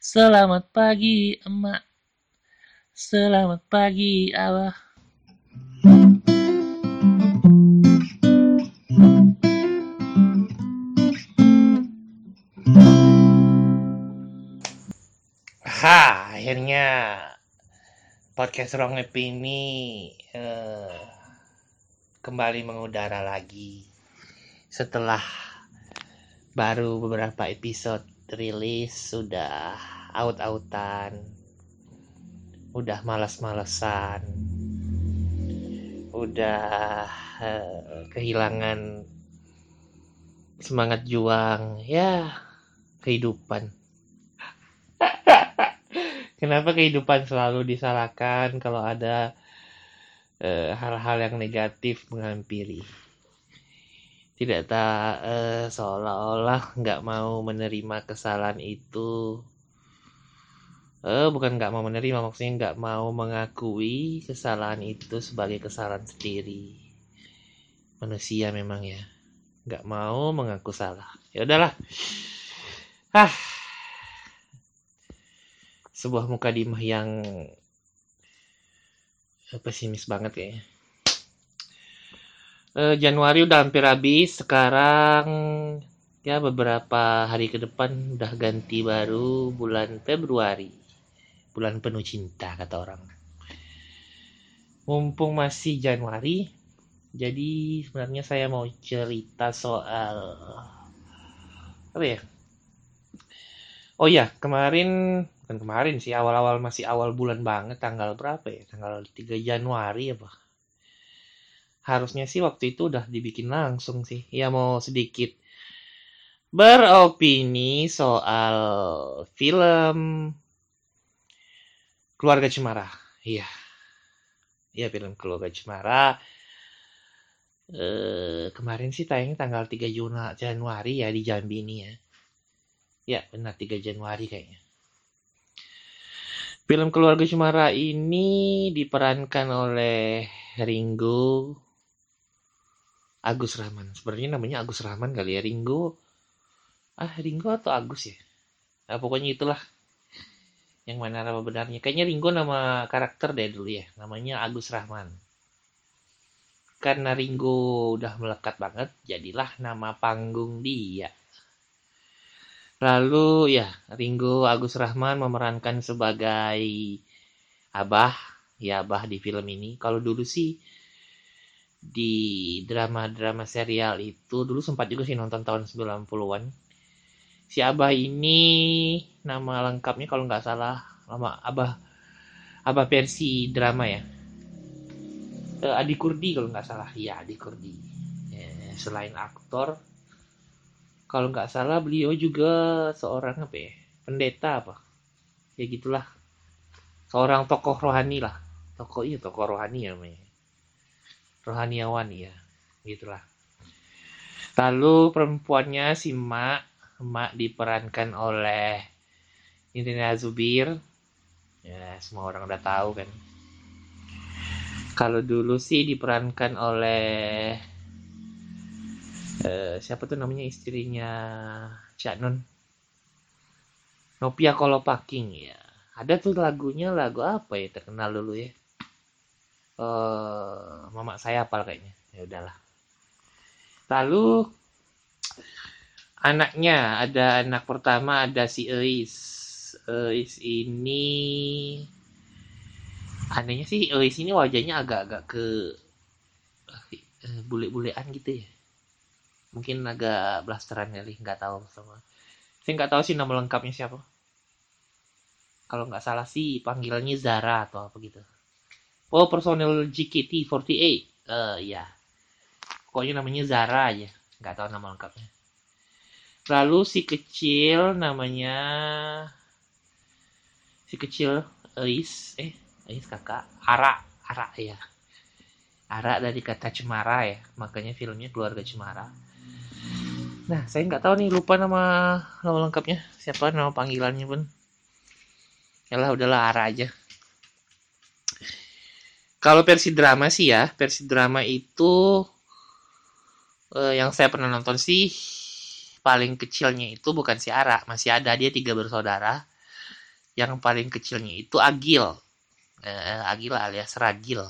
Selamat pagi emak. Selamat pagi abah. Ha, akhirnya podcast Rong Epi ini eh, kembali mengudara lagi setelah baru beberapa episode rilis sudah out-outan udah malas-malesan udah eh, kehilangan semangat juang ya kehidupan. Kenapa kehidupan selalu disalahkan kalau ada eh, hal-hal yang negatif menghampiri tidak tak eh, seolah-olah nggak mau menerima kesalahan itu. Eh bukan nggak mau menerima maksudnya nggak mau mengakui kesalahan itu sebagai kesalahan sendiri. Manusia memang ya nggak mau mengaku salah. Ya udahlah. Ah sebuah mukadimah yang eh, pesimis banget kayaknya Eh, Januari udah hampir habis sekarang ya beberapa hari ke depan udah ganti baru bulan Februari. Bulan penuh cinta kata orang. Mumpung masih Januari jadi sebenarnya saya mau cerita soal apa ya? Oh ya kemarin kan kemarin sih awal-awal masih awal bulan banget tanggal berapa ya? Tanggal 3 Januari apa harusnya sih waktu itu udah dibikin langsung sih. Ya mau sedikit beropini soal film Keluarga Cemara. Iya. Iya film Keluarga Cemara. Eh, kemarin sih tayangnya tanggal 3 Juna, Januari ya di Jambi ini ya. Ya benar 3 Januari kayaknya. Film Keluarga Cemara ini diperankan oleh Ringo Agus Rahman. Sebenarnya namanya Agus Rahman kali ya. Ringo. Ah, Ringo atau Agus ya? Nah, pokoknya itulah. Yang mana nama benarnya. Kayaknya Ringo nama karakter deh dulu ya. Namanya Agus Rahman. Karena Ringo udah melekat banget, jadilah nama panggung dia. Lalu ya, Ringo Agus Rahman memerankan sebagai Abah, ya Abah di film ini. Kalau dulu sih di drama-drama serial itu dulu sempat juga sih nonton tahun 90-an. Si Abah ini nama lengkapnya kalau nggak salah nama Abah Abah versi drama ya. Eh, Adi Kurdi kalau nggak salah, ya Adi Kurdi. Ya, selain aktor, kalau nggak salah beliau juga seorang apa ya pendeta apa ya gitulah seorang tokoh rohani lah tokoh iya tokoh rohani ya namanya rohaniawan ya gitulah. Lalu perempuannya si Mak. Mak diperankan oleh Indira Zubir. Ya semua orang udah tahu kan. Kalau dulu sih diperankan oleh eh, siapa tuh namanya istrinya? Cak Nun. Nopia Kolopaking ya. Ada tuh lagunya lagu apa ya terkenal dulu ya eh mama saya apal kayaknya. Ya udahlah. Lalu anaknya ada anak pertama ada si Eis Eis ini anehnya sih Eis ini wajahnya agak-agak ke eh, bule-bulean gitu ya. Mungkin agak blasteran kali nggak tahu sama. Saya nggak tahu sih nama lengkapnya siapa. Kalau nggak salah sih panggilannya Zara atau apa gitu oh personel JKT48 eh uh, ya pokoknya namanya Zara aja. Nggak tahu nama lengkapnya. Lalu si kecil namanya si kecil Ais eh Ais kakak Ara Ara ya Ara dari kata cemara ya. Makanya filmnya keluarga cemara. Nah, saya nggak tahu nih, lupa nama nama lengkapnya. Siapa nama panggilannya pun. Yalah, udahlah Ara aja. Kalau versi drama sih ya, versi drama itu eh, yang saya pernah nonton sih paling kecilnya itu bukan si Ara, masih ada dia tiga bersaudara. yang paling kecilnya itu Agil. Eh, Agil alias Ragil.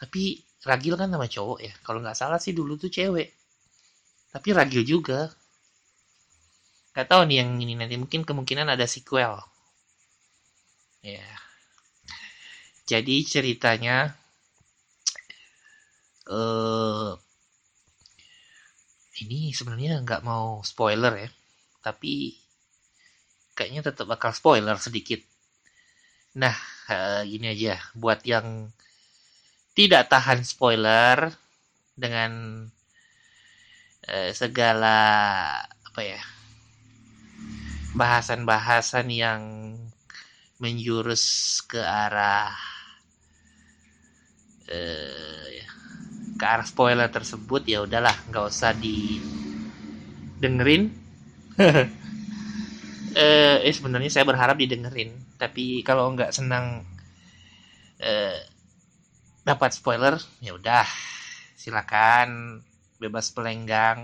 Tapi Ragil kan nama cowok ya kalau nggak salah sih dulu tuh cewek. Tapi Ragil juga. Nggak tahu nih yang ini nanti mungkin kemungkinan ada sequel. Ya jadi ceritanya eh ini sebenarnya nggak mau spoiler ya tapi kayaknya tetap bakal spoiler sedikit. Nah uh, gini aja. Buat yang tidak tahan spoiler dengan uh, segala apa ya bahasan-bahasan yang menjurus ke arah uh, ke arah spoiler tersebut ya udahlah nggak usah didengerin. Eh, eh sebenarnya saya berharap didengerin tapi kalau nggak senang eh, dapat spoiler ya udah silakan bebas pelenggang.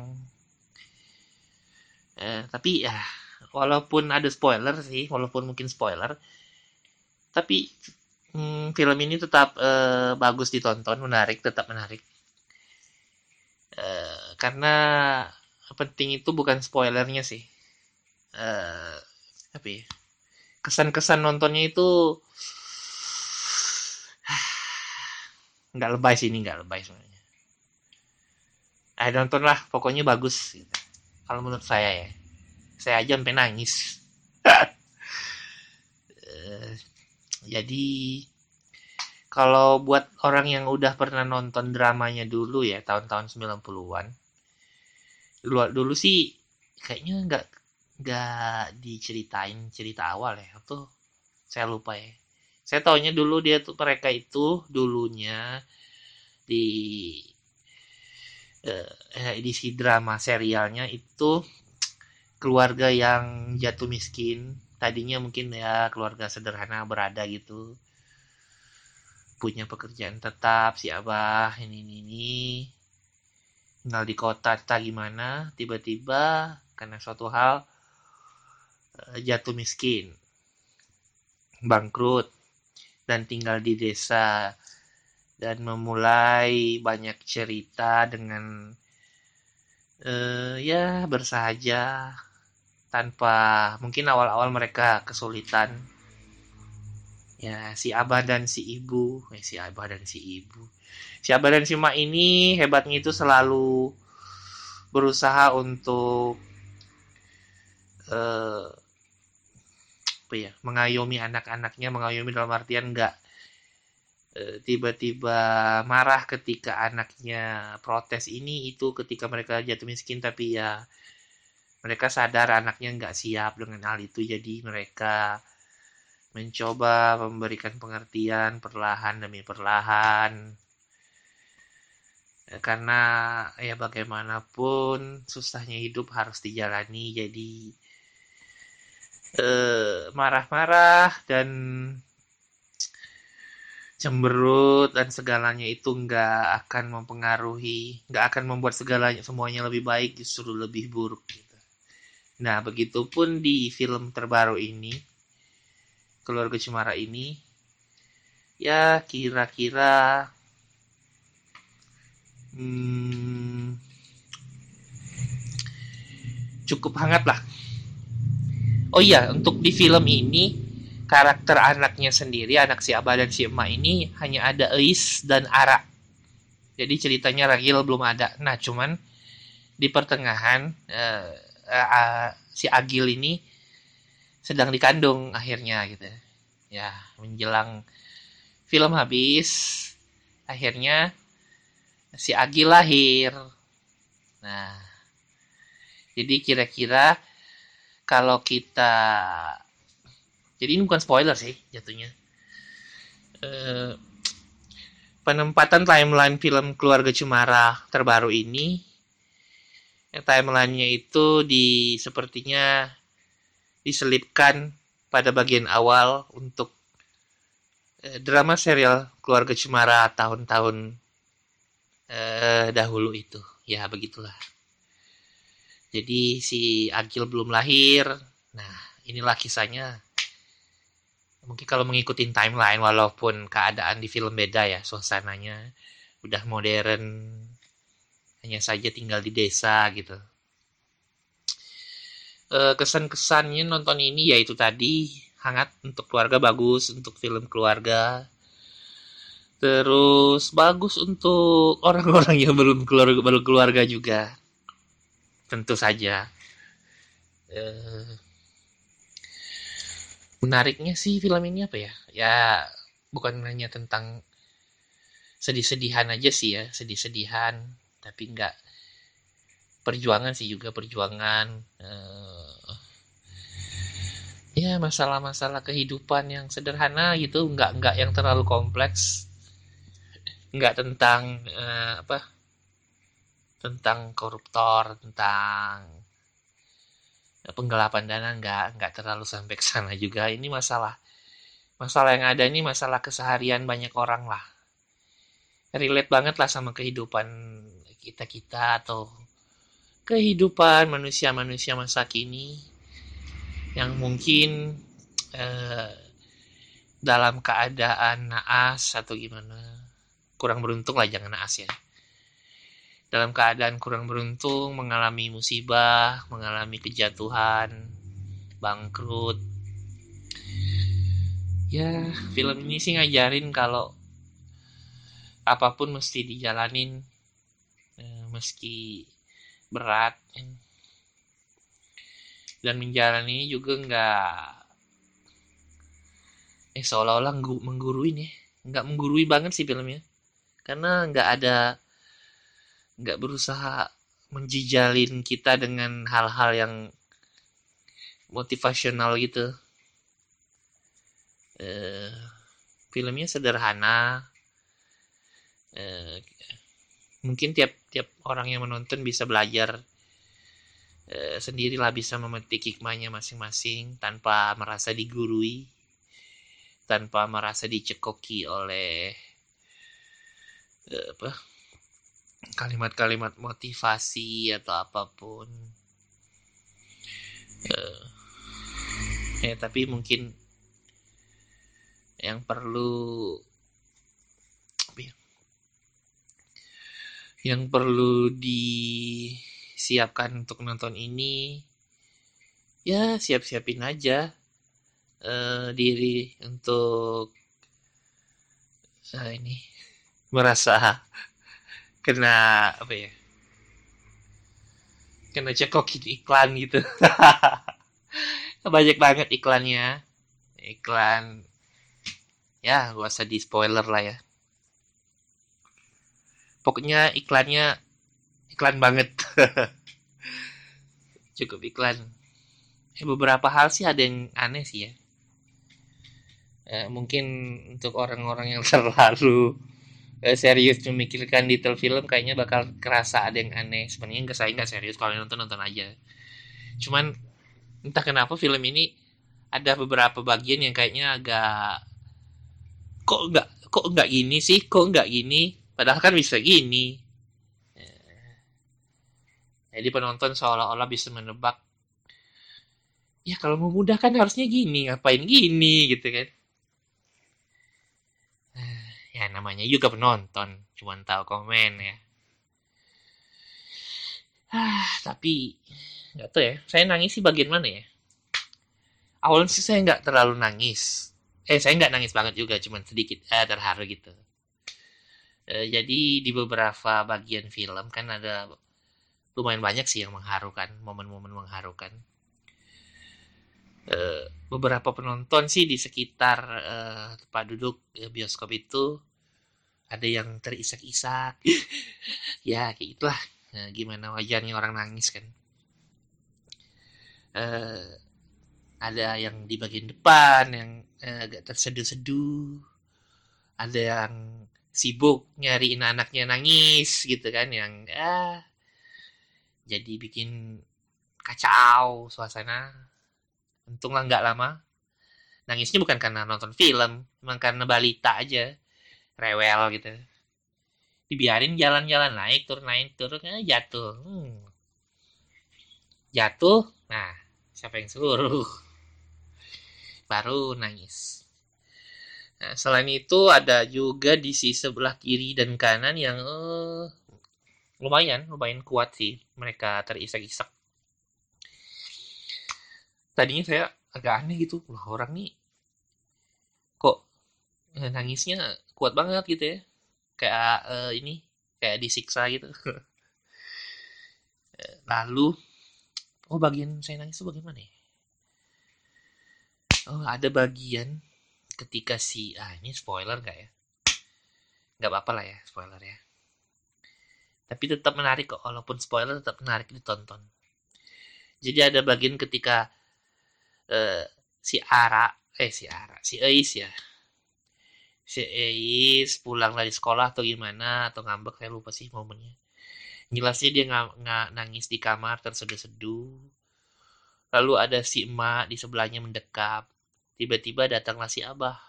Eh, tapi ya walaupun ada spoiler sih walaupun mungkin spoiler tapi hmm, film ini tetap eh, bagus ditonton menarik tetap menarik. Eh, karena penting itu bukan spoilernya sih. Uh, tapi ya, kesan-kesan nontonnya itu nggak lebay sih ini nggak lebay sebenarnya. Eh nonton lah pokoknya bagus. Gitu. kalau menurut saya ya. Saya aja sampai nangis uh, jadi kalau buat orang yang udah pernah nonton dramanya dulu ya tahun-tahun 90-an dulu dulu sih kayaknya nggak nggak diceritain cerita awal ya tuh saya lupa ya. Saya taunya dulu dia tuh mereka itu dulunya di eh, edisi drama serialnya itu keluarga yang jatuh miskin tadinya mungkin ya keluarga sederhana berada gitu. Punya pekerjaan tetap si abah ini ini, ini. tinggal di kota tak gimana tiba-tiba karena suatu hal uh, jatuh miskin bangkrut dan tinggal di desa. Dan memulai banyak cerita dengan uh, ya bersahaja tanpa mungkin awal-awal mereka kesulitan. Ya si abah dan si ibu. Eh, si abah dan si ibu. Si abah dan si mak ini hebatnya itu selalu berusaha untuk uh, apa ya mengayomi anak-anaknya mengayomi dalam artian enggak uh, tiba-tiba marah ketika anaknya protes ini itu ketika mereka jatuh miskin tapi ya mereka sadar anaknya nggak siap dengan hal itu jadi mereka mencoba memberikan pengertian perlahan demi perlahan ya, karena ya bagaimanapun susahnya hidup harus dijalani jadi eh, marah-marah dan cemberut dan segalanya itu nggak akan mempengaruhi nggak akan membuat segalanya semuanya lebih baik justru lebih buruk. Nah begitupun di film terbaru ini keluarga Cemara ini ya kira-kira hmm, cukup hangat lah. Oh iya, untuk di film ini karakter anaknya sendiri, anak si Abah dan si Emak ini hanya ada Eis dan Ara. Jadi ceritanya Ragil belum ada. Nah, cuman di pertengahan uh, uh, uh, si Agil ini sedang dikandung akhirnya gitu ya. Menjelang film habis akhirnya si Agi lahir. Nah jadi kira-kira kalau kita jadi ini bukan spoiler sih jatuhnya. E, penempatan timeline film keluarga Cemara terbaru ini timelinenya itu di sepertinya diselipkan pada bagian awal untuk eh, drama serial keluarga Cemara tahun-tahun eh, dahulu itu. Ya begitulah. Jadi si Agil belum lahir. Nah inilah kisahnya. Mungkin kalau mengikuti timeline walaupun keadaan di film beda ya suasananya. Udah modern hanya saja tinggal di desa gitu. E, kesan-kesannya nonton ini yaitu tadi hangat untuk keluarga bagus untuk film keluarga. Terus bagus untuk orang-orang yang belum keluarga baru keluarga juga. Tentu saja. Uh, menariknya sih film ini apa ya? Ya bukan hanya tentang sedih-sedihan aja sih ya sedih-sedihan tapi nggak perjuangan sih juga perjuangan uh, ya masalah-masalah kehidupan yang sederhana gitu nggak nggak yang terlalu kompleks. Nggak tentang uh, apa tentang koruptor tentang penggelapan dana nggak nggak terlalu sampai ke sana juga. Ini masalah masalah yang ada ini masalah keseharian banyak orang lah. Relate banget lah sama kehidupan kita kita atau kehidupan manusia-manusia masa kini yang mungkin eh, dalam keadaan naas atau gimana kurang beruntung lah jangan naas ya dalam keadaan kurang beruntung, mengalami musibah, mengalami kejatuhan, bangkrut. Ya, film ini sih ngajarin kalau apa pun mesti dijalanin meski berat. Dan menjalani juga nggak eh seolah-olah mengguruin ya nggak menggurui banget sih filmnya. Karena nggak ada nggak berusaha menjijalin kita dengan hal-hal yang motivasional gitu. Uh, filmnya sederhana. Uh, mungkin tiap tiap orang yang menonton bisa belajar uh, sendirilah bisa memetik hikmahnya masing-masing tanpa merasa digurui tanpa merasa dicekoki oleh uh, apa kalimat-kalimat motivasi atau apa pun. Uh, ya tapi mungkin yang perlu ya, yang perlu disiapkan untuk nonton ini ya siap-siapin aja uh, diri untuk uh, ini merasa kena apa ya kena cekokin iklan gitu. Banyak banget iklannya. Iklan ya gak usah di spoiler lah ya pokoknya iklannya iklan banget. Cukup iklan. Eh, beberapa hal sih ada yang aneh sih ya. Eh, mungkin untuk orang-orang yang terlalu uh, serius memikirkan detail film kayaknya bakal kerasa ada yang aneh. Sebenarnya nggak saya nggak serius kalau nonton nonton aja. Cuman entah kenapa film ini ada beberapa bagian yang kayaknya agak kok nggak kok nggak gini sih? Kok nggak gini padahal kan bisa gini. Eh, jadi penonton seolah-olah bisa menebak ya kalau memudahkan harusnya gini ngapain gini gitu kan. Ya namanya juga penonton cuman tahu komen ya. Ah tapi nggak tahu ya saya nangis sih bagian mana ya? Awalnya sih saya nggak terlalu nangis. Eh saya nggak nangis banget juga cuman sedikit eh, terharu gitu eh, jadi di beberapa bagian film kan ada lumayan banyak sih yang mengharukan momen-momen mengharukan. Eh, beberapa penonton sih di sekitar uh, tempat duduk uh, bioskop itu ada yang terisak-isak. Ya kayak itulah nah, gimana wajarnya orang nangis kan. Uh, ada yang di bagian depan yang uh, agak terseduh-seduh. Ada yang sibuk nyariin anaknya nangis gitu kan yang ah jadi bikin kacau suasana. Untunglah nggak lama. Nangisnya bukan karena nonton film cuma karena balita aja. Rewel gitu. Dibiarin jalan-jalan naik turun naik turun eh, jatuh. Hmm. jatuh nah siapa yang suruh? Baru nangis. Nah, selain itu ada juga di sisi sebelah kiri dan kanan yang uh, lumayan, lumayan kuat sih mereka terisak-isak. Tadinya saya agak aneh gitu, wah orang nih kok eh, nangisnya kuat banget gitu ya, kayak uh, ini kayak disiksa gitu. Lalu, oh bagian saya nangis itu bagaimana ya? Oh ada bagian ketika si ah ini spoiler gak ya? Nggak apa-apa lah ya spoiler ya. Tapi tetap menarik kok walaupun spoiler tetap menarik ditonton. Jadi ada bagian ketika uh, si Ara eh si Ara si Eis ya. Si Eis pulang dari sekolah atau gimana atau ngambek saya lupa sih momennya. Jelasnya dia nggak nangis di kamar terseduh-seduh. Lalu ada si emak di sebelahnya mendekap Tiba-tiba datanglah si Abah.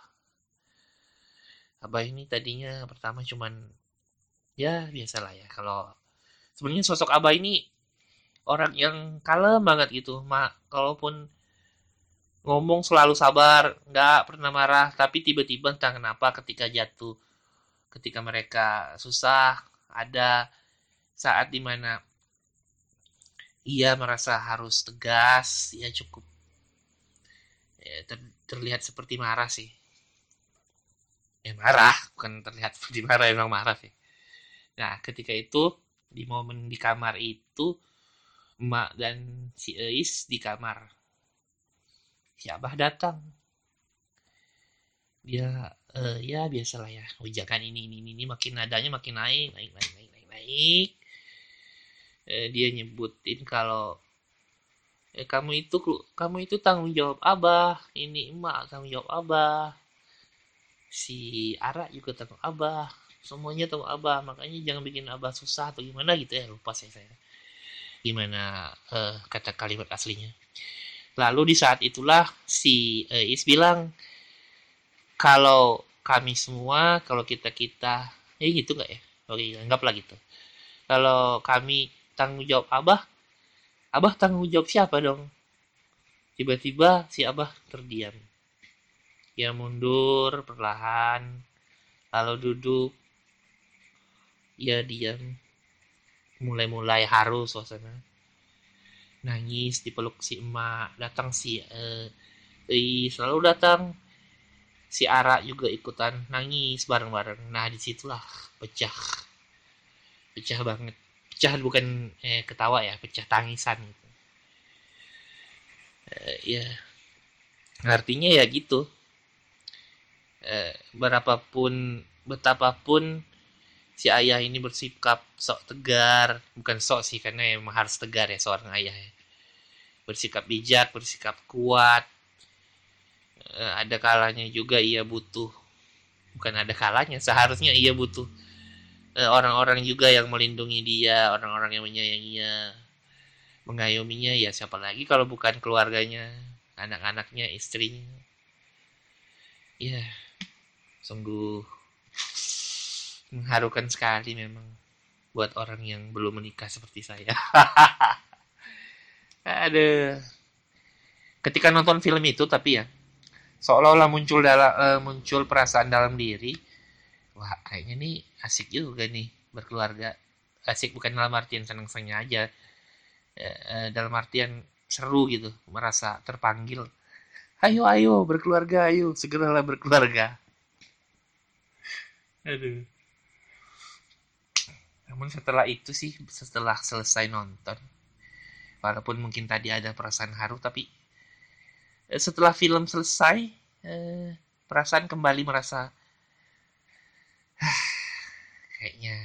Abah ini tadinya pertama cuman ya biasalah ya kalau sebenarnya sosok Abah ini orang yang kalem banget gitu. Ma, kalaupun ngomong selalu sabar, nggak pernah marah, tapi tiba-tiba entah kenapa ketika jatuh, ketika mereka susah, ada saat di mana ia merasa harus tegas, ia cukup ya, ter, terlihat seperti marah sih. Ya marah bukan terlihat seperti marah emang marah sih. Nah ketika itu di momen di kamar itu emak dan si Eis di kamar. Si Abah datang. Dia uh, ya biasalah ya ujakan ini ini ini makin nadanya makin naik naik naik naik naik naik. Uh, dia nyebutin kalau eh, kamu itu kamu itu tanggung jawab abah. Ini emak tanggung jawab abah. Si Ara juga tanggung abah. Semuanya tanggung abah. Makanya jangan bikin abah susah atau gimana gitu ya. Lupa saya saya. Gimana uh, kata kalimat aslinya. Lalu di saat itulah si uh, Is bilang kalau kami semua kalau kita kita ya gitu nggak ya? Oke anggaplah gitu. Kalau kami tanggung jawab abah Abah tanggung jawab siapa dong? Tiba-tiba si Abah terdiam. Dia mundur perlahan, lalu duduk. Ia diam. Mulai-mulai haru suasana. Nangis dipeluk si emak. Datang si uh, selalu datang. Si Ara juga ikutan nangis bareng-bareng. Nah di situlah pecah. Pecah banget pecah bukan eh, ketawa ya pecah tangisan gitu eh, ya. Artinya ya gitu. Eh, berapapun betapapun si ayah ini bersikap sok tegar bukan sok sih karena emang harus tegar ya seorang ayah ya. bersikap bijak bersikap kuat. Eh, ada kalanya juga ia butuh. Bukan ada kalanya seharusnya ia butuh orang-orang juga yang melindungi dia, orang-orang yang menyayanginya, mengayominya, ya siapa lagi kalau bukan keluarganya, anak-anaknya, istrinya. Ya, sungguh mengharukan sekali memang buat orang yang belum menikah seperti saya. Ada ketika nonton film itu tapi ya seolah-olah muncul dalam uh, muncul perasaan dalam diri wah kayaknya nih asik juga nih berkeluarga. Asik bukan dalam artian senang-senangnya aja. E, dalam artian seru gitu merasa terpanggil. Ayo ayo berkeluarga ayo segeralah berkeluarga. Aduh. Namun setelah itu sih setelah selesai nonton walaupun mungkin tadi ada perasaan haru tapi eh, setelah film selesai eh, perasaan kembali merasa kayaknya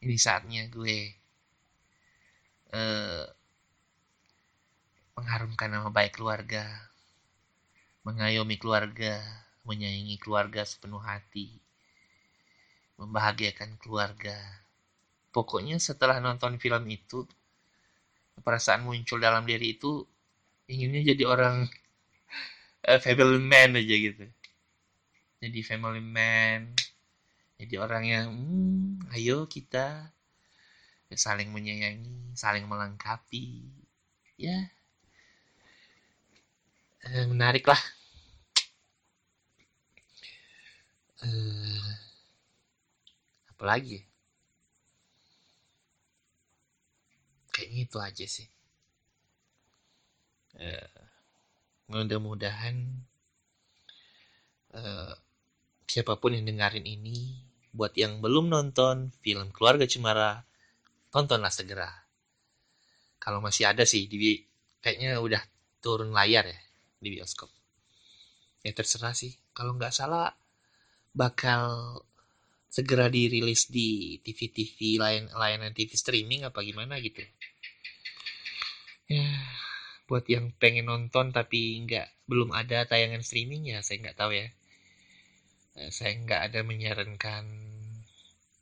ini saatnya gue uh, mengharumkan nama baik keluarga, mengayomi keluarga, menyayangi keluarga sepenuh hati, membahagiakan keluarga. Pokoknya setelah nonton film itu, perasaan muncul dalam diri itu inginnya jadi orang uh, family man aja gitu. Jadi family man, jadi orang yang hmm, ayo kita saling menyayangi saling melengkapi. Ya. Eh, menarik lah. Eh, apa ya? kayaknya itu aja sih. Eh, mudah-mudahan eh, siapa pun yang dengarin ini buat yang belum nonton film keluarga Cemara tontonlah segera. Kalau masih ada sih di kayaknya udah turun layar ya di bioskop. Ya terserah sih kalau nggak salah bakal segera dirilis di TV-TV lain layanan TV streaming apa gimana gitu. Ya buat yang pengen nonton tapi nggak belum ada tayangan streaming ya saya nggak tahu ya saya nggak ada menyarankan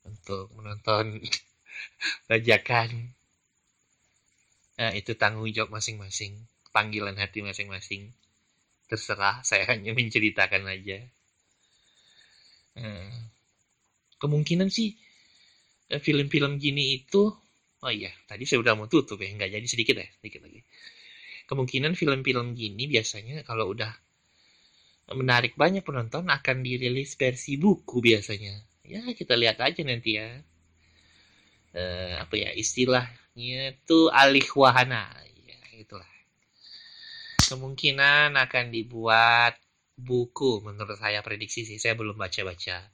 untuk menonton bajakan. Nah, itu tanggung jawab masing-masing panggilan hati masing-masing. Terserah saya hanya menceritakan aja. Hmm. kemungkinan sih eh, film-film gini itu oh iya tadi saya udah mau tutup ya nggak jadi sedikit ya sedikit lagi. Kemungkinan film-film gini biasanya kalau udah menarik banyak penonton akan dirilis versi buku biasanya. Ya kita lihat aja nanti ya. Uh, apa ya istilahnya tuh alih wahana. Ya itulah. Kemungkinan akan dibuat buku menurut saya prediksi sih. Saya belum baca-baca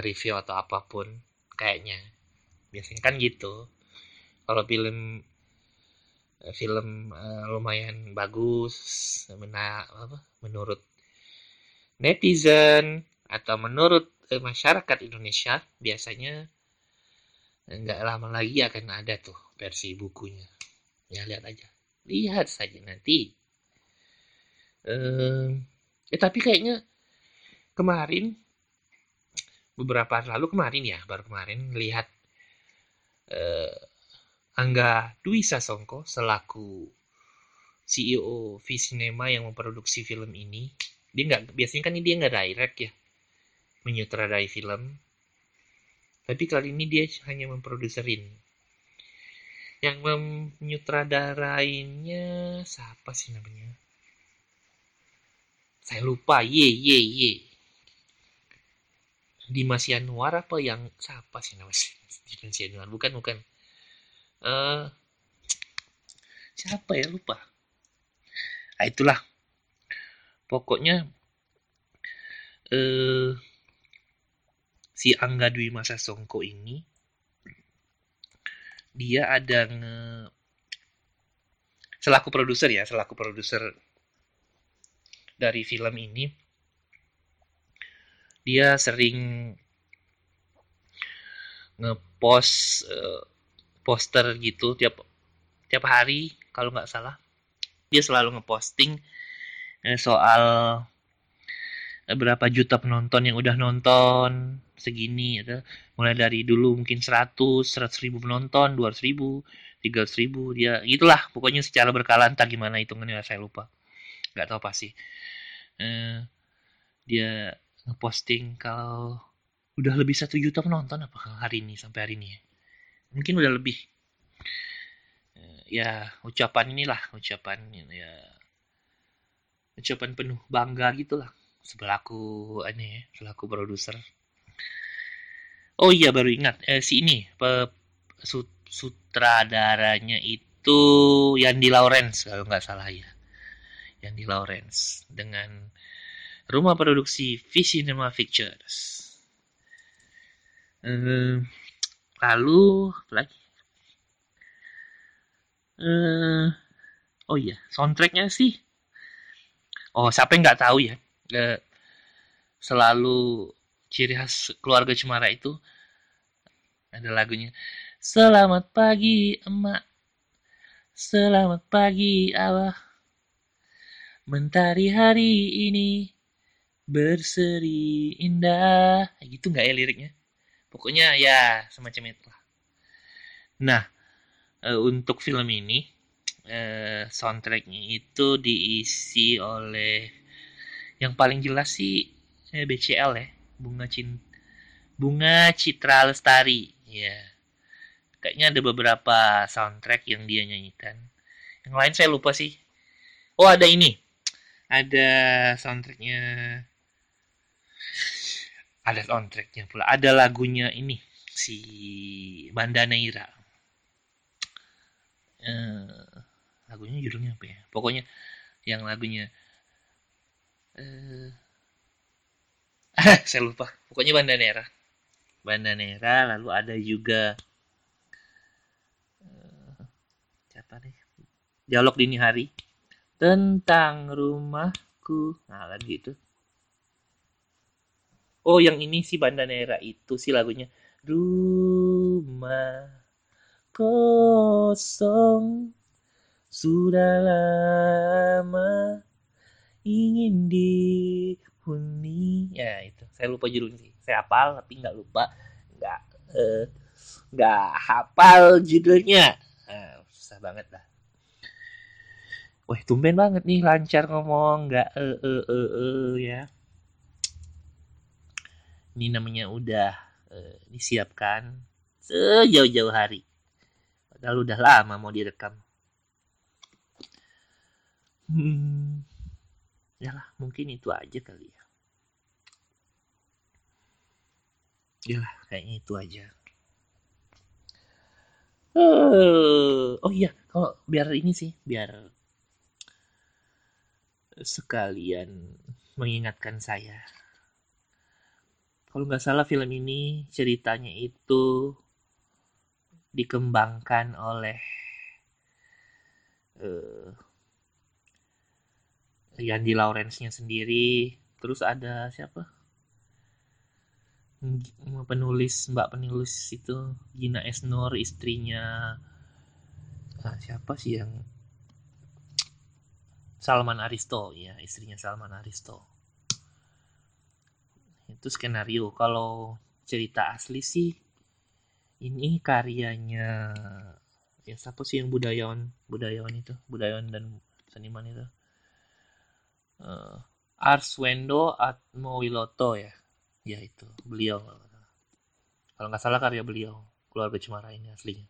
review atau apa pun kayaknya. Biasanya kan gitu. Kalau film film uh, lumayan bagus mena apa menurut netizen atau menurut uh, masyarakat Indonesia biasanya nggak lama lagi akan ada tuh versi bukunya. Ya lihat aja. Lihat saja nanti. Eh, eh tapi kayaknya kemarin beberapa hari lalu kemarin ya baru kemarin lihat eh, Angga Dwi Sasongko selaku CEO Visinema yang memproduksi film ini dia nggak biasanya kan dia nggak direct ya menyutradarai film. Tapi kali ini dia hanya memproduserin. Yang menyutradarainya siapa sih namanya? Saya lupa. Ye ye ye. Dimas Yanuar apa yang siapa sih namanya? Dimas Yanuar bukan bukan. Uh, siapa ya? Lupa. Nah, itulah pokoknya uh, si Angga Dwi Masa Songko ini dia ada nge selaku produser ya selaku produser dari film ini dia sering ngepost uh, poster gitu tiap tiap hari kalau nggak salah. Dia selalu ngeposting soal berapa juta penonton yang udah nonton segini ada mulai dari dulu mungkin 100 100 ribu penonton 200 ribu 300 ribu dia gitulah. Pokoknya secara berkala entah gimana hitungannya saya lupa. Nggak tahu pasti. Uh, dia ngeposting kalau udah lebih satu juta penonton apa hari ini sampai hari ini ya? Mungkin udah lebih. Uh, ya ucapan inilah ucapan ya ucapan penuh bangga gitulah sebelaku ini ya, selaku produser Oh iya baru ingat eh, si ini pe, sutradaranya itu Yandi Lawrence kalau nggak salah ya. Yandi Lawrence dengan rumah produksi V Cinema Pictures. Uh, lalu lagi. Uh, oh iya soundtracknya sih. Oh siapa yang nggak tahu ya. Uh, selalu ciri khas keluarga Cemara itu ada lagunya Selamat pagi emak. Selamat pagi abah. Mentari hari ini berseri indah. Gitu nggak ya liriknya? Pokoknya ya semacam itu lah nah e, untuk film ini e, soundtracknya itu diisi oleh yang paling jelas sih e, BCL ya bunga cinta bunga citra lestari ya kayaknya ada beberapa soundtrack yang dia nyanyikan. Yang lain saya lupa sih. Oh ada ini. Ada soundtracknya. Ada soundtracknya pula. Ada lagunya ini si Banda Neira uh, lagunya judulnya apa ya? Pokoknya yang lagunya uh, saya lupa. Pokoknya Banda Neira Banda Neira lalu ada juga uh, siapa nih dialog dini hari. Tentang rumahku. Nah lagi itu. Oh yang ini si Bandanera itu si lagunya. Rumah kosong sudah lama ingin dihuni. Ya itu. Saya lupa judulnya sih. Saya hafal tapi nggak lupa. Nggak eh, nggak hafal judulnya. Nah, susah banget lah. Wah, tumben banget nih lancar ngomong, nggak eh eh eh eh ya. Ini namanya udah uh, disiapkan sejauh-jauh hari. Padahal udah lama mau direkam. Hmm, ya lah, mungkin itu aja kali ya. Ya lah, kayaknya itu aja. Uh, oh iya, kalau biar ini sih, biar sekalian mengingatkan saya kalau nggak salah film ini ceritanya itu dikembangkan oleh uh, Yandi Lawrence-nya sendiri. Terus ada siapa? Penulis mbak penulis itu Gina Esnur istrinya nah, siapa sih yang Salman Aristo? Ya istrinya Salman Aristo. Itu skenario. Kalau cerita asli sih ini karyanya ya siapa sih yang budayawan budayawan itu? Budayawan dan seniman itu uh, Arswendo Atmowiloto ya. Ya itu beliau. Kalau nggak salah karya beliau keluarga Cemara ini aslinya.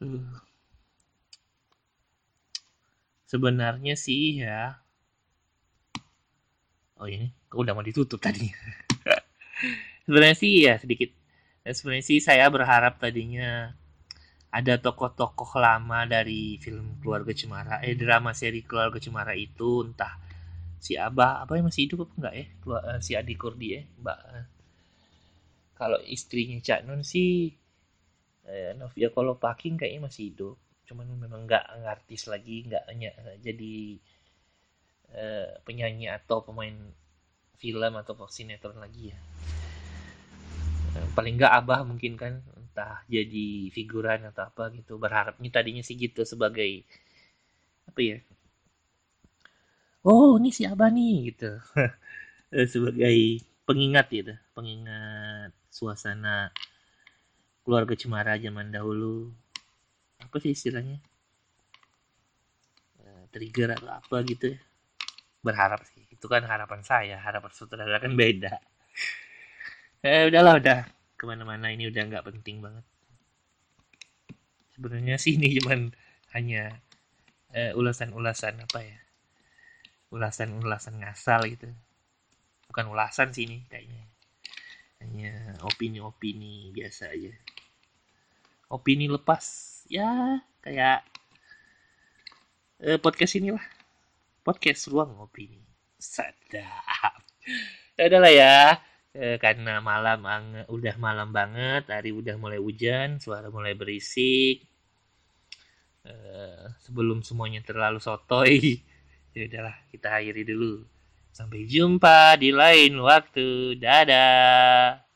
Uh. sebenarnya sih ya. Oh ini? Udah mau ditutup tadi? Sebenarnya sih ya sedikit. Sebenarnya sih saya berharap tadinya ada tokoh-tokoh lama dari film keluarga Cemara eh drama seri keluarga Cemara itu entah si Abah apa yang masih hidup apa enggak ya? Keluar, uh, si Adi Kurdi ya Mbak uh, kalau istrinya Cak Nun sih eh, Novia kalau Paking kayaknya masih hidup. Cuman memang nggak ngartis lagi nggak jadi uh, penyanyi atau pemain film atau sinetron lagi ya. Uh, paling nggak abah mungkin kan entah jadi figuran atau apa gitu. Berharapnya tadinya sih gitu sebagai apa ya? Oh ini si abah nih gitu. Eh, sebagai pengingat gitu pengingat suasana keluarga Cemara zaman dahulu. Apa sih istilahnya? Trigger atau apa gitu ya. Berharap sih. Itu kan harapan saya harapan saudara kan beda. Eh udahlah udah ke mana-mana ini udah nggak penting banget. Sebenarnya sih ini cuman hanya uh, ulasan-ulasan apa ya ulasan-ulasan ngasal gitu. Bukan ulasan sih ini kayaknya. Hanya opini-opini biasa aja. Opini lepas ya kayak uh, podcast inilah. Podcast ruang opini. Sedap. Ya udahlah ya e, karena malam udah malam banget hari udah mulai hujan suara mulai berisik. E, sebelum semuanya terlalu sotoy ya udahlah kita akhiri dulu. Sampai jumpa di lain waktu. Dadah